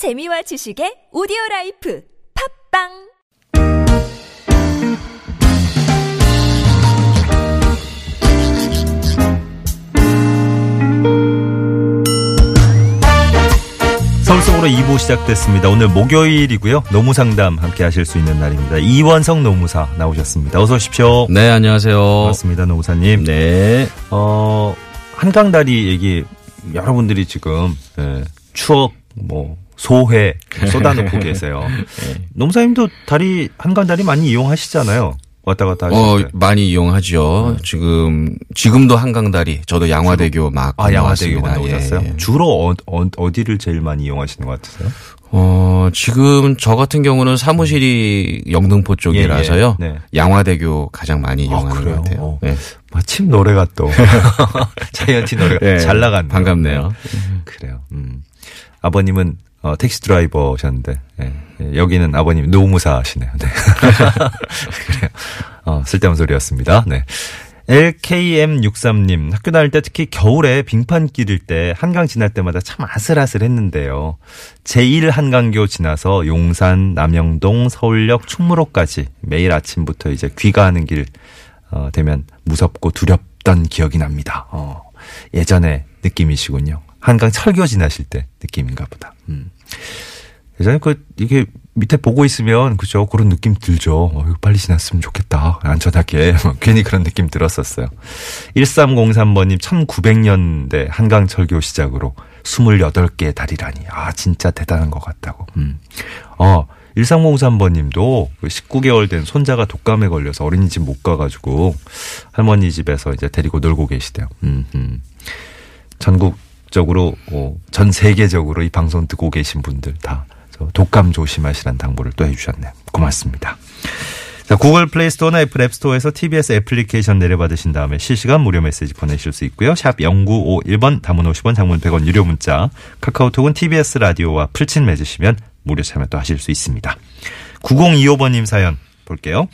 재미와 지식의 오디오 라이프 팟빵 서울 속으로 2부 시작됐습니다. 오늘 목요일이고요. 노무상담 함께 하실 수 있는 날입니다. 이원석 노무사 나오셨습니다. 어서 오십시오. 네, 안녕하세요. 반갑습니다. 노무사님. 네. 어, 한강 다리 얘기 여러분들이 지금 예, 추억 뭐 소회 쏟아놓고 계세요. 네. 노무사님도 다리 한강다리 많이 이용하시잖아요. 왔다 갔다 하실 어, 때. 많이 이용하죠. 지금, 지금도 한강다리, 저도 양화대교 막. 아, 양화대교. 건너오셨어요? 예, 예. 주로 어, 어, 디를 제일 많이 이용하시는 것 같으세요? 어, 지금 저 같은 경우는 사무실이 영등포 쪽이라서요. 예, 예. 네. 양화대교 가장 많이 이용하는 그래요? 것 같아요. 어. 네. 마침 노래가 또 자이언티 노래가 네, 잘 나갔네요. 반갑네요. 그래요. 음. 아버님은 어, 택시 드라이버셨는데 예, 예, 여기는 아버님 노무사시네요. 네. 그래요. 어, 쓸데없는 소리였습니다. 네. LKM63님, 학교 다닐 때 특히 겨울에 빙판 길일 때 한강 지날 때마다 참 아슬아슬했는데요. 제1 한강교 지나서 용산, 남영동, 서울역, 충무로까지 매일 아침부터 이제 귀가하는 길 어, 되면 무섭고 두렵던 기억이 납니다. 어, 예전의 느낌이시군요. 한강 철교 지나실 때 느낌인가 보다. 음. 예전에 그 이게 밑에 보고 있으면 그죠 그런 느낌 들죠. 어, 빨리 지났으면 좋겠다. 안전하게 괜히 그런 느낌 들었었어요. 1303번님 1900년대 한강 철교 시작으로 28개의 다리라니 아 진짜 대단한 것 같다고. 음. 어 1303번님도 19개월 된 손자가 독감에 걸려서 어린이집 못 가가지고 할머니 집에서 이제 데리고 놀고 계시대요. 음, 음. 전국 적으로 어, 전 세계적으로 이 방송 듣고 계신 분들 다들 독감 조심하시라는 당부를 또 해주셨네요. 고맙습니다. 자, 구글 플레이 스토어나 애플 앱 스토어에서 TBS 애플리케이션 내려받으신 다음에 실시간 무료 메시지 보내실 수 있고요. 샵 0951번 단문 50원 장문 100원 유료 문자 카카오톡은 TBS 라디오와 풀친 맺으시면 무료 참여 또 하실 수 있습니다. 9025번님 사연 볼게요.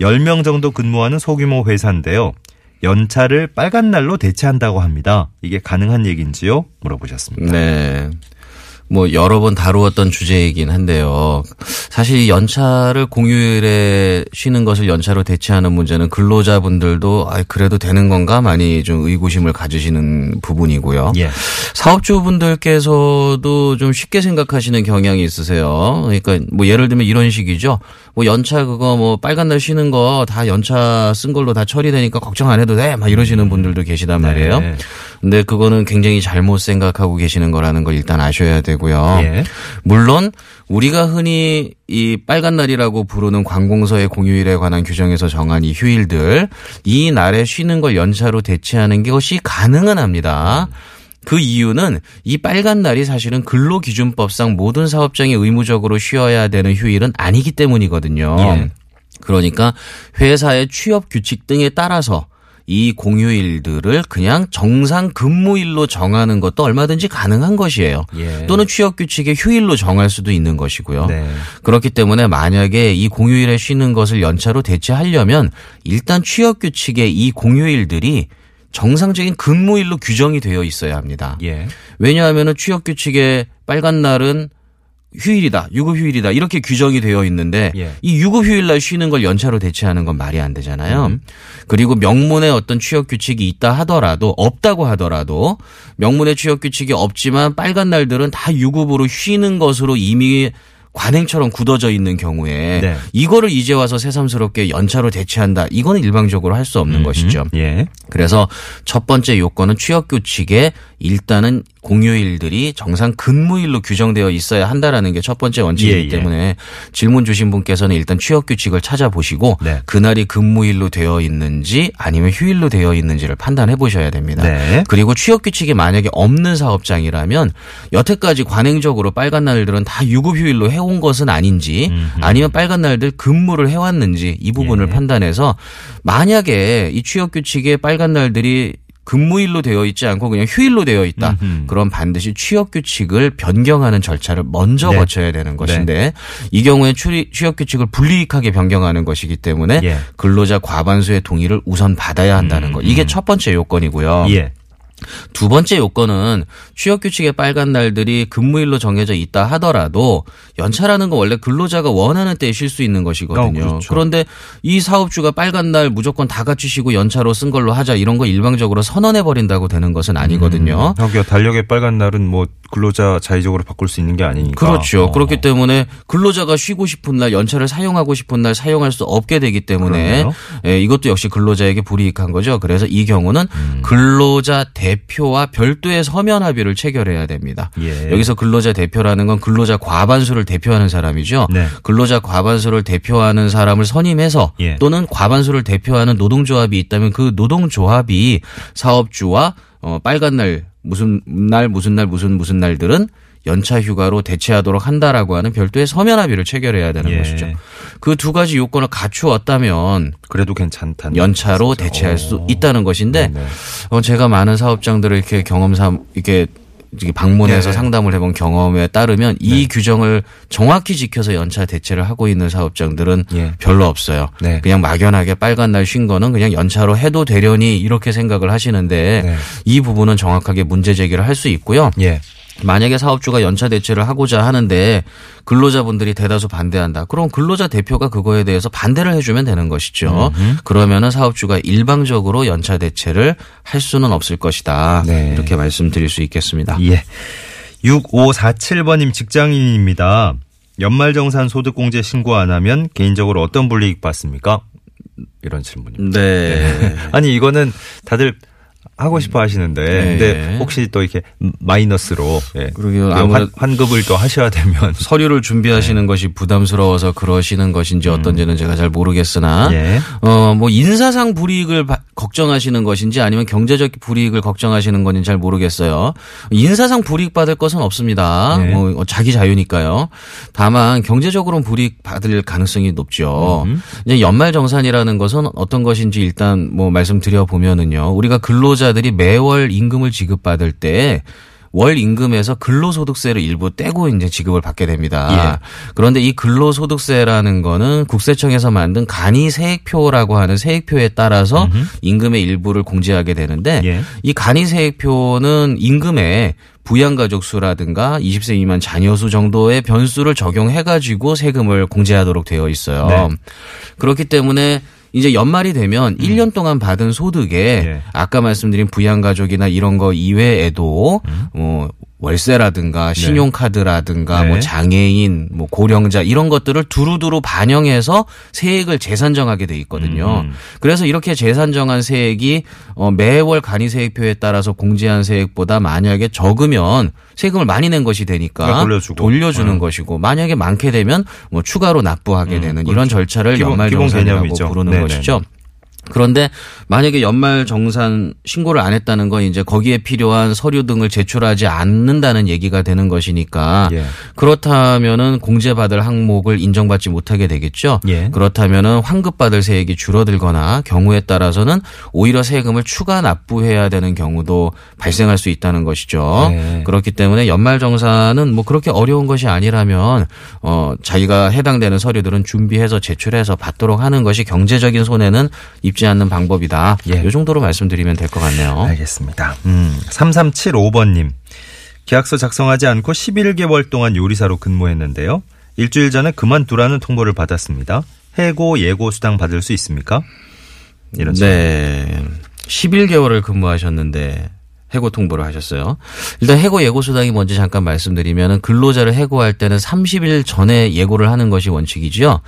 10명 정도 근무하는 소규모 회사인데요. 연차를 빨간 날로 대체한다고 합니다. 이게 가능한 얘기인지요? 물어보셨습니다. 네. 뭐 여러 번 다루었던 주제이긴 한데요. 사실 이 연차를 공휴일에 쉬는 것을 연차로 대체하는 문제는 근로자분들도 아 그래도 되는 건가 많이 좀 의구심을 가지시는 부분이고요. 예. 사업주분들께서도 좀 쉽게 생각하시는 경향이 있으세요. 그러니까 뭐 예를 들면 이런 식이죠. 뭐 연차 그거 뭐 빨간 날 쉬는 거 다 연차 쓴 걸로 다 처리되니까 걱정 안 해도 돼. 막 이러시는 분들도 계시단 말이에요. 네. 근데 그거는 굉장히 잘못 생각하고 계시는 거라는 걸 일단 아셔야 되고요. 예. 물론 우리가 흔히 이 빨간 날이라고 부르는 관공서의 공휴일에 관한 규정에서 정한 이 휴일들 이 날에 쉬는 걸 연차로 대체하는 것이 가능은 합니다. 그 이유는 이 빨간 날이 사실은 근로기준법상 모든 사업장이 의무적으로 쉬어야 되는 휴일은 아니기 때문이거든요. 예. 그러니까 회사의 취업 규칙 등에 따라서 이 공휴일들을 그냥 정상 근무일로 정하는 것도 얼마든지 가능한 것이에요. 예. 또는 취업 규칙의 휴일로 정할 수도 있는 것이고요. 네. 그렇기 때문에 만약에 이 공휴일에 쉬는 것을 연차로 대체하려면 일단 취업 규칙의 이 공휴일들이 정상적인 근무일로 규정이 되어 있어야 합니다. 예. 왜냐하면 취업 규칙에 빨간 날은 휴일이다, 유급 휴일이다 이렇게 규정이 되어 있는데 예. 이 유급 휴일 날 쉬는 걸 연차로 대체하는 건 말이 안 되잖아요. 음. 그리고 명문에 어떤 취업 규칙이 있다 하더라도 없다고 하더라도 명문의 취업 규칙이 없지만 빨간 날들은 다 유급으로 쉬는 것으로 이미 관행처럼 굳어져 있는 경우에 네. 이거를 이제 와서 새삼스럽게 연차로 대체한다. 이거는 일방적으로 할 수 없는 것이죠. 예. 그래서 첫 번째 요건은 취업 규칙에 일단은 공휴일들이 정상 근무일로 규정되어 있어야 한다라는 게 첫 번째 원칙이기 예, 예. 때문에 질문 주신 분께서는 일단 취업 규칙을 찾아보시고 네. 그날이 근무일로 되어 있는지 아니면 휴일로 되어 있는지를 판단해 보셔야 됩니다. 네. 그리고 취업 규칙이 만약에 없는 사업장이라면 여태까지 관행적으로 빨간 날들은 다 유급 휴일로 해온 것은 아닌지 아니면 빨간 날들 근무를 해왔는지 이 부분을 예. 판단해서 만약에 이 취업 규칙에 빨간 날들이 근무일로 되어 있지 않고 그냥 휴일로 되어 있다. 음흠. 그럼 반드시 취업 규칙을 변경하는 절차를 먼저 네. 거쳐야 되는 것인데 이 경우에 취업 규칙을 불이익하게 변경하는 것이기 때문에 예. 근로자 과반수의 동의를 우선 받아야 한다는 것. 이게 첫 번째 요건이고요. 예. 두 번째 요건은 취업 규칙의 빨간 날들이 근무일로 정해져 있다 하더라도 연차라는 건 원래 근로자가 원하는 때에 쉴 수 있는 것이거든요. 어, 그렇죠. 그런데 이 사업주가 빨간 날 무조건 다 같이 쉬고 연차로 쓴 걸로 하자 이런 거 일방적으로 선언해 버린다고 되는 것은 아니거든요. 하기야 달력의 빨간 날은 뭐 근로자 자의적으로 바꿀 수 있는 게 아니니까. 그렇죠. 어. 그렇기 때문에 근로자가 쉬고 싶은 날 연차를 사용하고 싶은 날 사용할 수 없게 되기 때문에. 예, 이것도 역시 근로자에게 불이익한 거죠. 그래서 이 경우는 음. 근로자 대표와 별도의 서면 합의를 체결해야 됩니다. 예. 여기서 근로자 대표라는 건 근로자 과반수를 대표하는 사람이죠. 네. 근로자 과반수를 대표하는 사람을 선임해서 예. 또는 과반수를 대표하는 노동조합이 있다면 그 노동조합이 사업주와 어, 빨간 날 무슨 날 무슨 날 무슨 무슨 날들은 연차 휴가로 대체하도록 한다라고 하는 별도의 서면 합의를 체결해야 되는 예. 것이죠. 그 두 가지 요건을 갖추었다면 그래도 괜찮다는. 연차로. 대체할 수 오. 있다는 것인데 네네. 어, 제가 많은 사업장들을 이렇게 경험삼 이렇게 방문해서 네. 상담을 해본 경험에 따르면 이 규정을 정확히 지켜서 연차 대체를 하고 있는 사업장들은 예. 별로 없어요. 네. 그냥 막연하게 빨간 날 쉰 거는 그냥 연차로 해도 되려니 이렇게 생각을 하시는데 네. 이 부분은 정확하게 문제 제기를 할 수 있고요. 예. 만약에 사업주가 연차 대체를 하고자 하는데 근로자분들이 대다수 반대한다. 그럼 근로자 대표가 그거에 대해서 반대를 해주면 되는 것이죠. 그러면은 사업주가 일방적으로 연차 대체를 할 수는 없을 것이다. 네. 이렇게 말씀드릴 수 있겠습니다. 예. 6547번님 직장인입니다. 연말정산 소득공제 신고 안 하면 개인적으로 어떤 불이익 받습니까? 이런 질문입니다. 네. 아니 이거는 다들 하고 싶어 하시는데 네. 근데 혹시 또 이렇게 마이너스로 예. 그러게요. 아무래도- 환, 환급을 또 하셔야 되면 서류를 준비하시는 것이 부담스러워서 그러시는 것인지 어떤지는 제가 잘 모르겠으나 예. 어뭐 인사상 불이익을 바- 걱정하시는 것인지 아니면 경제적 불이익을 걱정하시는 건지 잘 모르겠어요. 인사상 불이익 받을 것은 없습니다. 네. 뭐 자기 자유니까요. 다만 경제적으로는 불이익 받을 가능성이 높죠. 이제 연말 정산이라는 것은 어떤 것인지 일단 뭐 말씀드려 보면은요. 우리가 근로자 들이 매월 임금을 지급받을 때 월 임금에서 근로소득세를 일부 떼고 이제 지급을 받게 됩니다. 그런데 이 근로소득세라는 거는 국세청에서 만든 간이 세액표라고 하는 세액표에 따라서 임금의 일부를 공제하게 되는데 예. 이 간이 세액표는 임금에 부양가족 수라든가 20세 미만 자녀 수 정도의 변수를 적용해 가지고 세금을 공제하도록 되어 있어요. 네. 그렇기 때문에 이제 연말이 되면 1년 동안 받은 소득에 음. 예. 아까 말씀드린 부양가족이나 이런 거 이외에도 뭐 월세라든가 신용카드라든가 네. 뭐 장애인, 뭐 고령자 이런 것들을 두루두루 반영해서 세액을 재산정하게 돼 있거든요. 음. 그래서 이렇게 재산정한 세액이 어, 매월 간이 세액표에 따라서 공제한 세액보다 만약에 적으면 세금을 많이 낸 것이 되니까 그러니까 돌려주고. 돌려주는 네. 것이고 만약에 많게 되면 뭐 추가로 납부하게 음, 되는 그렇죠. 이런 절차를 기본- 연말정산이라고. 부르는 네네네. 것이죠. 그런데 만약에 연말 정산 신고를 안 했다는 건 이제 거기에 필요한 서류 등을 제출하지 않는다는 얘기가 되는 것이니까 예. 그렇다면은 공제받을 항목을 인정받지 못하게 되겠죠. 예. 그렇다면은 환급받을 세액이 줄어들거나 경우에 따라서는 오히려 세금을 추가 납부해야 되는 경우도 발생할 수 있다는 것이죠. 네. 그렇기 때문에 연말 정산은 뭐 그렇게 어려운 것이 아니라면 어 자기가 해당되는 서류들은 준비해서 제출해서 받도록 하는 것이 경제적인 손해는 입지 않는 방법이다. 예. 이 정도로 말씀드리면 될 것 같네요. 알겠습니다. 음, 3375번님. 계약서 작성하지 않고 11개월 동안 요리사로 근무했는데요. 일주일 전에 그만두라는 통보를 받았습니다. 해고 예고 수당 받을 수 있습니까? 이런 네. 11개월을 근무하셨는데 해고 통보를 하셨어요. 일단 해고 예고 수당이 뭔지 잠깐 말씀드리면 근로자를 해고할 때는 30일 전에 예고를 하는 것이 원칙이죠.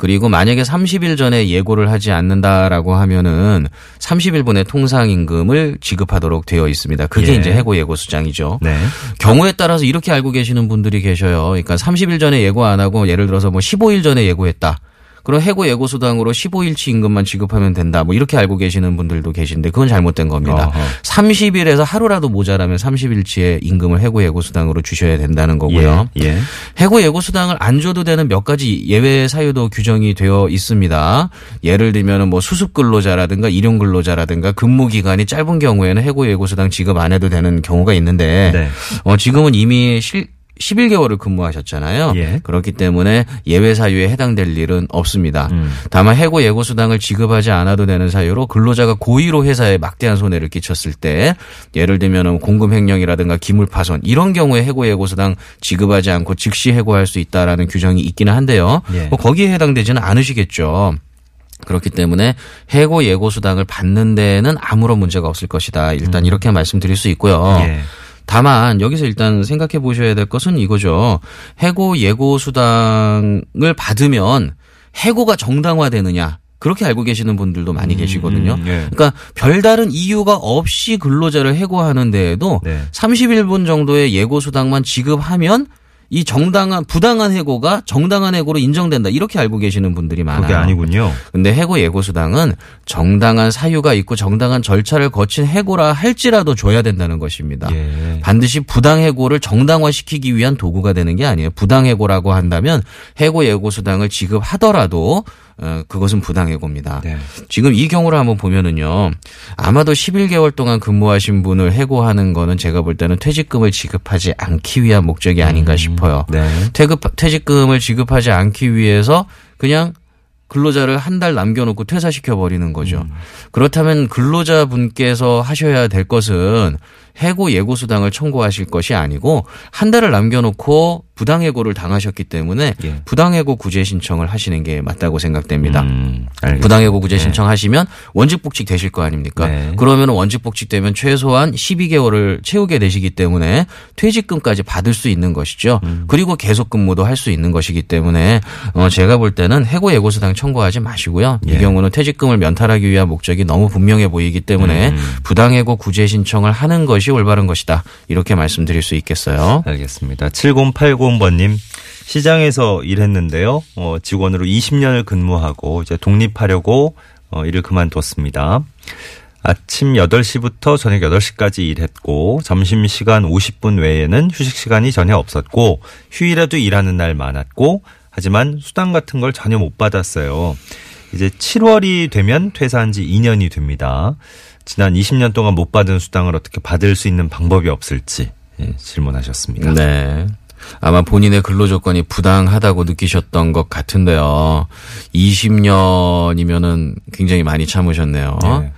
그리고 만약에 30일 전에 예고를 하지 않는다라고 하면은 30일분의 통상 임금을 지급하도록 되어 있습니다. 그게 예. 이제 해고 예고 수장이죠. 네. 경우에 따라서 이렇게 알고 계시는 분들이 계셔요. 그러니까 30일 전에 예고 안 하고 예를 들어서 뭐 15일 전에 예고했다. 그럼 해고 예고 수당으로 15일치 임금만 지급하면 된다. 뭐 이렇게 알고 계시는 분들도 계신데 그건 잘못된 겁니다. 어허. 30일에서 하루라도 모자라면 30일치의 임금을 해고 예고 수당으로 주셔야 된다는 거고요. 예. 예. 해고 예고 수당을 안 줘도 되는 몇 가지 예외 사유도 규정이 되어 있습니다. 예를 들면은 뭐 수습 근로자라든가 일용 근로자라든가 근무 기간이 짧은 경우에는 해고 예고 수당 지급 안 해도 되는 경우가 있는데 네. 어 지금은 이미 실 11개월을 근무하셨잖아요. 예. 그렇기 때문에 예외 사유에 해당될 일은 없습니다. 음. 다만 해고 예고 수당을 지급하지 않아도 되는 사유로 근로자가 고의로 회사에 막대한 손해를 끼쳤을 때 예를 들면 공금 횡령이라든가 기물 파손 이런 경우에 해고 예고 수당 지급하지 않고 즉시 해고할 수 있다라는 규정이 있기는 한데요. 예. 뭐 거기에 해당되지는 않으시겠죠. 그렇기 때문에 해고 예고 수당을 받는 데는 아무런 문제가 없을 것이다. 일단 이렇게 말씀드릴 수 있고요. 예. 다만 여기서 일단 생각해 보셔야 될 것은 이거죠. 해고 예고 수당을 받으면 해고가 정당화되느냐. 그렇게 알고 계시는 분들도 많이 계시거든요. 음, 예. 그러니까 별다른 이유가 없이 근로자를 해고하는 데에도 네. 31분 정도의 예고 수당만 지급하면 이 정당한 부당한 해고가 정당한 해고로 인정된다. 이렇게 알고 계시는 분들이 많아요. 그게 아니군요. 근데 해고 예고 수당은 정당한 사유가 있고 정당한 절차를 거친 해고라 할지라도 줘야 된다는 것입니다. 예. 반드시 부당 해고를 정당화시키기 위한 도구가 되는 게 아니에요. 부당 해고라고 한다면 해고 예고 수당을 지급하더라도 어, 그것은 부당 해고입니다. 네. 지금 이 경우를 한번 보면은요. 아마도 11개월 동안 근무하신 분을 해고하는 거는 제가 볼 때는 퇴직금을 지급하지 않기 위한 목적이 아닌가 싶어요. 네. 퇴급, 퇴직금을 지급하지 않기 위해서 그냥 근로자를 한 달 남겨놓고 퇴사시켜 버리는 거죠. 그렇다면 근로자분께서 하셔야 될 것은 해고 예고 수당을 청구하실 것이 아니고 한 달을 남겨놓고 부당해고를 당하셨기 때문에 예. 부당해고 구제 신청을 하시는 게 맞다고 생각됩니다. 음. 부당해고 구제 신청하시면 원직 복직 되실 거 아닙니까? 네. 그러면 원직 복직되면 최소한 12개월을 채우게 되시기 때문에 퇴직금까지 받을 수 있는 것이죠. 음. 그리고 계속 근무도 할 수 있는 것이기 때문에 어 제가 볼 때는 해고 예고 수당 청구하지 마시고요. 이 예. 경우는 퇴직금을 면탈하기 위한 목적이 너무 분명해 보이기 때문에 음. 부당해고 구제 신청을 하는 것이 올바른 것이다. 이렇게 말씀드릴 수 있겠어요. 알겠습니다. 7080번님. 시장에서 일했는데요. 어, 직원으로 20년을 근무하고 이제 독립하려고 어, 일을 그만뒀습니다. 아침 8시부터 저녁 8시까지 일했고 점심시간 50분 외에는 휴식시간이 전혀 없었고 휴일에도 일하는 날 많았고 하지만 수당 같은 걸 전혀 못 받았어요. 이제 7월이 되면 퇴사한 지 2년이 됩니다. 지난 20년 동안 못 받은 수당을 어떻게 받을 수 있는 방법이 없을지 예, 질문하셨습니다. 네. 아마 본인의 근로 조건이 부당하다고 느끼셨던 것 같은데요. 20년이면은 굉장히 많이 참으셨네요. 네.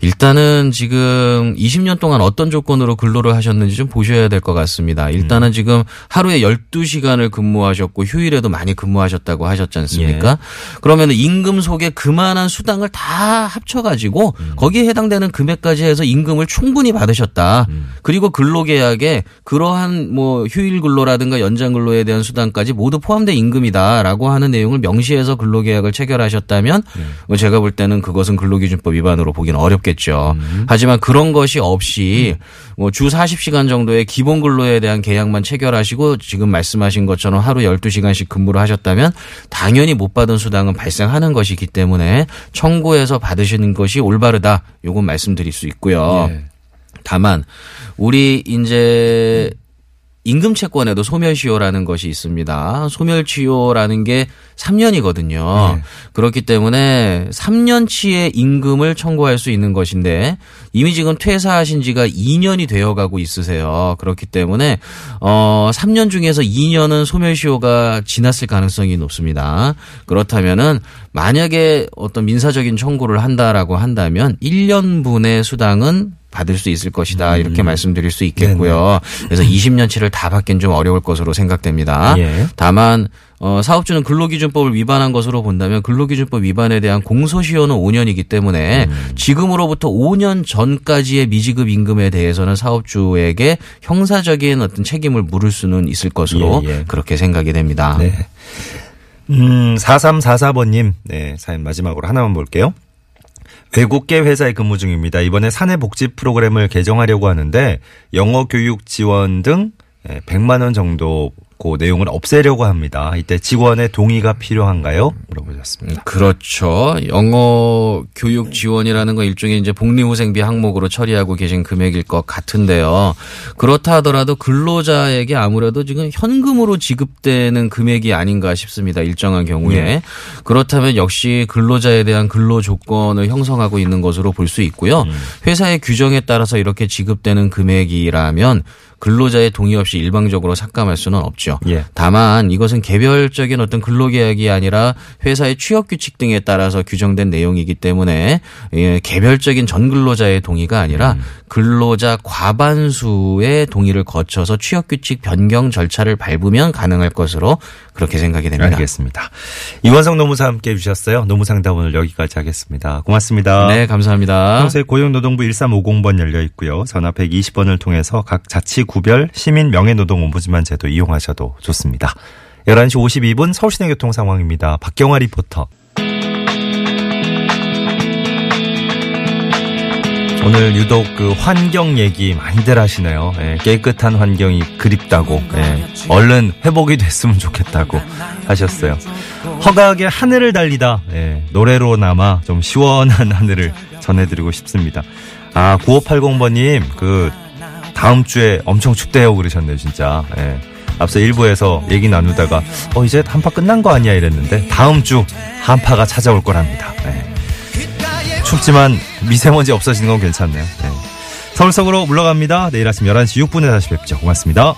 일단은 지금 20년 동안 어떤 조건으로 근로를 하셨는지 좀 보셔야 될 것 같습니다. 일단은 음. 지금 하루에 12시간을 근무하셨고 휴일에도 많이 근무하셨다고 하셨지 않습니까? 예. 그러면 임금 속에 그만한 수당을 다 합쳐가지고 음. 거기에 해당되는 금액까지 해서 임금을 충분히 받으셨다. 음. 그리고 근로계약에 그러한 뭐 휴일 근로라든가 연장 근로에 대한 수당까지 모두 포함된 임금이다라고 하는 내용을 명시해서 근로계약을 체결하셨다면 네. 뭐 제가 볼 때는 그것은 근로기준법 위반으로 보기는 어렵겠죠. 음. 하지만 그런 것이 없이 뭐 주 40시간 정도의 기본 근로에 대한 계약만 체결하시고 지금 말씀하신 것처럼 하루 12시간씩 근무를 하셨다면 당연히 못 받은 수당은 발생하는 것이기 때문에 청구해서 받으시는 것이 올바르다. 요건 말씀드릴 수 있고요. 예. 다만 우리 이제 임금 채권에도 소멸시효라는 것이 있습니다. 소멸시효라는 게 3년이거든요. 네. 그렇기 때문에 3년치의 임금을 청구할 수 있는 것인데 이미 지금 퇴사하신 지가 2년이 되어 가고 있으세요. 그렇기 때문에 어 3년 중에서 2년은 소멸시효가 지났을 가능성이 높습니다. 그렇다면은 만약에 어떤 민사적인 청구를 한다라고 한다면 1년분의 수당은 받을 수 있을 것이다 이렇게 말씀드릴 수 있겠고요. 그래서 20년치를 다 받긴 좀 어려울 것으로 생각됩니다. 예. 다만 어, 사업주는 근로기준법을 위반한 것으로 본다면 근로기준법 위반에 대한 공소시효는 5년이기 때문에 지금으로부터 5년 전까지의 미지급 임금에 대해서는 사업주에게 형사적인 어떤 책임을 물을 수는 있을 것으로 예, 예. 그렇게 생각이 됩니다. 네. 음, 4344번님, 네, 사연 마지막으로 하나만 볼게요. 외국계 회사에 근무 중입니다. 이번에 사내 복지 프로그램을 개정하려고 하는데 영어 교육 지원 등 100만 원 정도 그 내용을 없애려고 합니다. 이때 직원의 동의가 필요한가요? 물어보셨습니다. 그렇죠. 영어 교육 지원이라는 건 일종의 이제 복리후생비 항목으로 처리하고 계신 금액일 것 같은데요. 그렇다 하더라도 근로자에게 아무래도 지금 현금으로 지급되는 금액이 아닌가 싶습니다. 일정한 경우에. 그렇다면 역시 근로자에 대한 근로 조건을 형성하고 있는 것으로 볼 수 있고요. 회사의 규정에 따라서 이렇게 지급되는 금액이라면 근로자의 동의 없이 일방적으로 삭감할 수는 없죠. 예. 다만 이것은 개별적인 어떤 근로계약이 아니라 회사의 취업 규칙 등에 따라서 규정된 내용이기 때문에 예, 개별적인 전 근로자의 동의가 아니라 음. 근로자 과반수의 동의를 거쳐서 취업 규칙 변경 절차를 밟으면 가능할 것으로 그렇게 생각이 됩니다. 알겠습니다. 이원성 노무사 함께 해주셨어요. 노무상담 오늘 여기까지 하겠습니다. 고맙습니다. 네, 감사합니다. 평소에 고용노동부 1350번 열려 있고요. 전화 120번을 통해서 각 자치 구별 시민 명예노동 옴부즈만 제도 이용하셔도 좋습니다. 11시 52분 서울시내 교통 상황입니다. 박경화 리포터. 오늘 유독 그 환경 얘기 많이들 하시네요. 예, 깨끗한 환경이 그립다고, 예, 얼른 회복이 됐으면 좋겠다고 하셨어요. 허각의 하늘을 달리다, 예, 노래로나마 좀 시원한 하늘을 전해드리고 싶습니다. 아, 9580번님, 그, 다음 주에 엄청 춥대요 그러셨네요, 진짜. 예. 앞서 일부에서 얘기 나누다가, 어, 이제 한파 끝난 거 아니야 이랬는데, 다음 주 한파가 찾아올 거랍니다. 예. 춥지만 미세먼지 없어지는 건 괜찮네요. 네. 서울 속으로 물러갑니다. 내일 아침 11시 6분에 다시 뵙죠. 고맙습니다.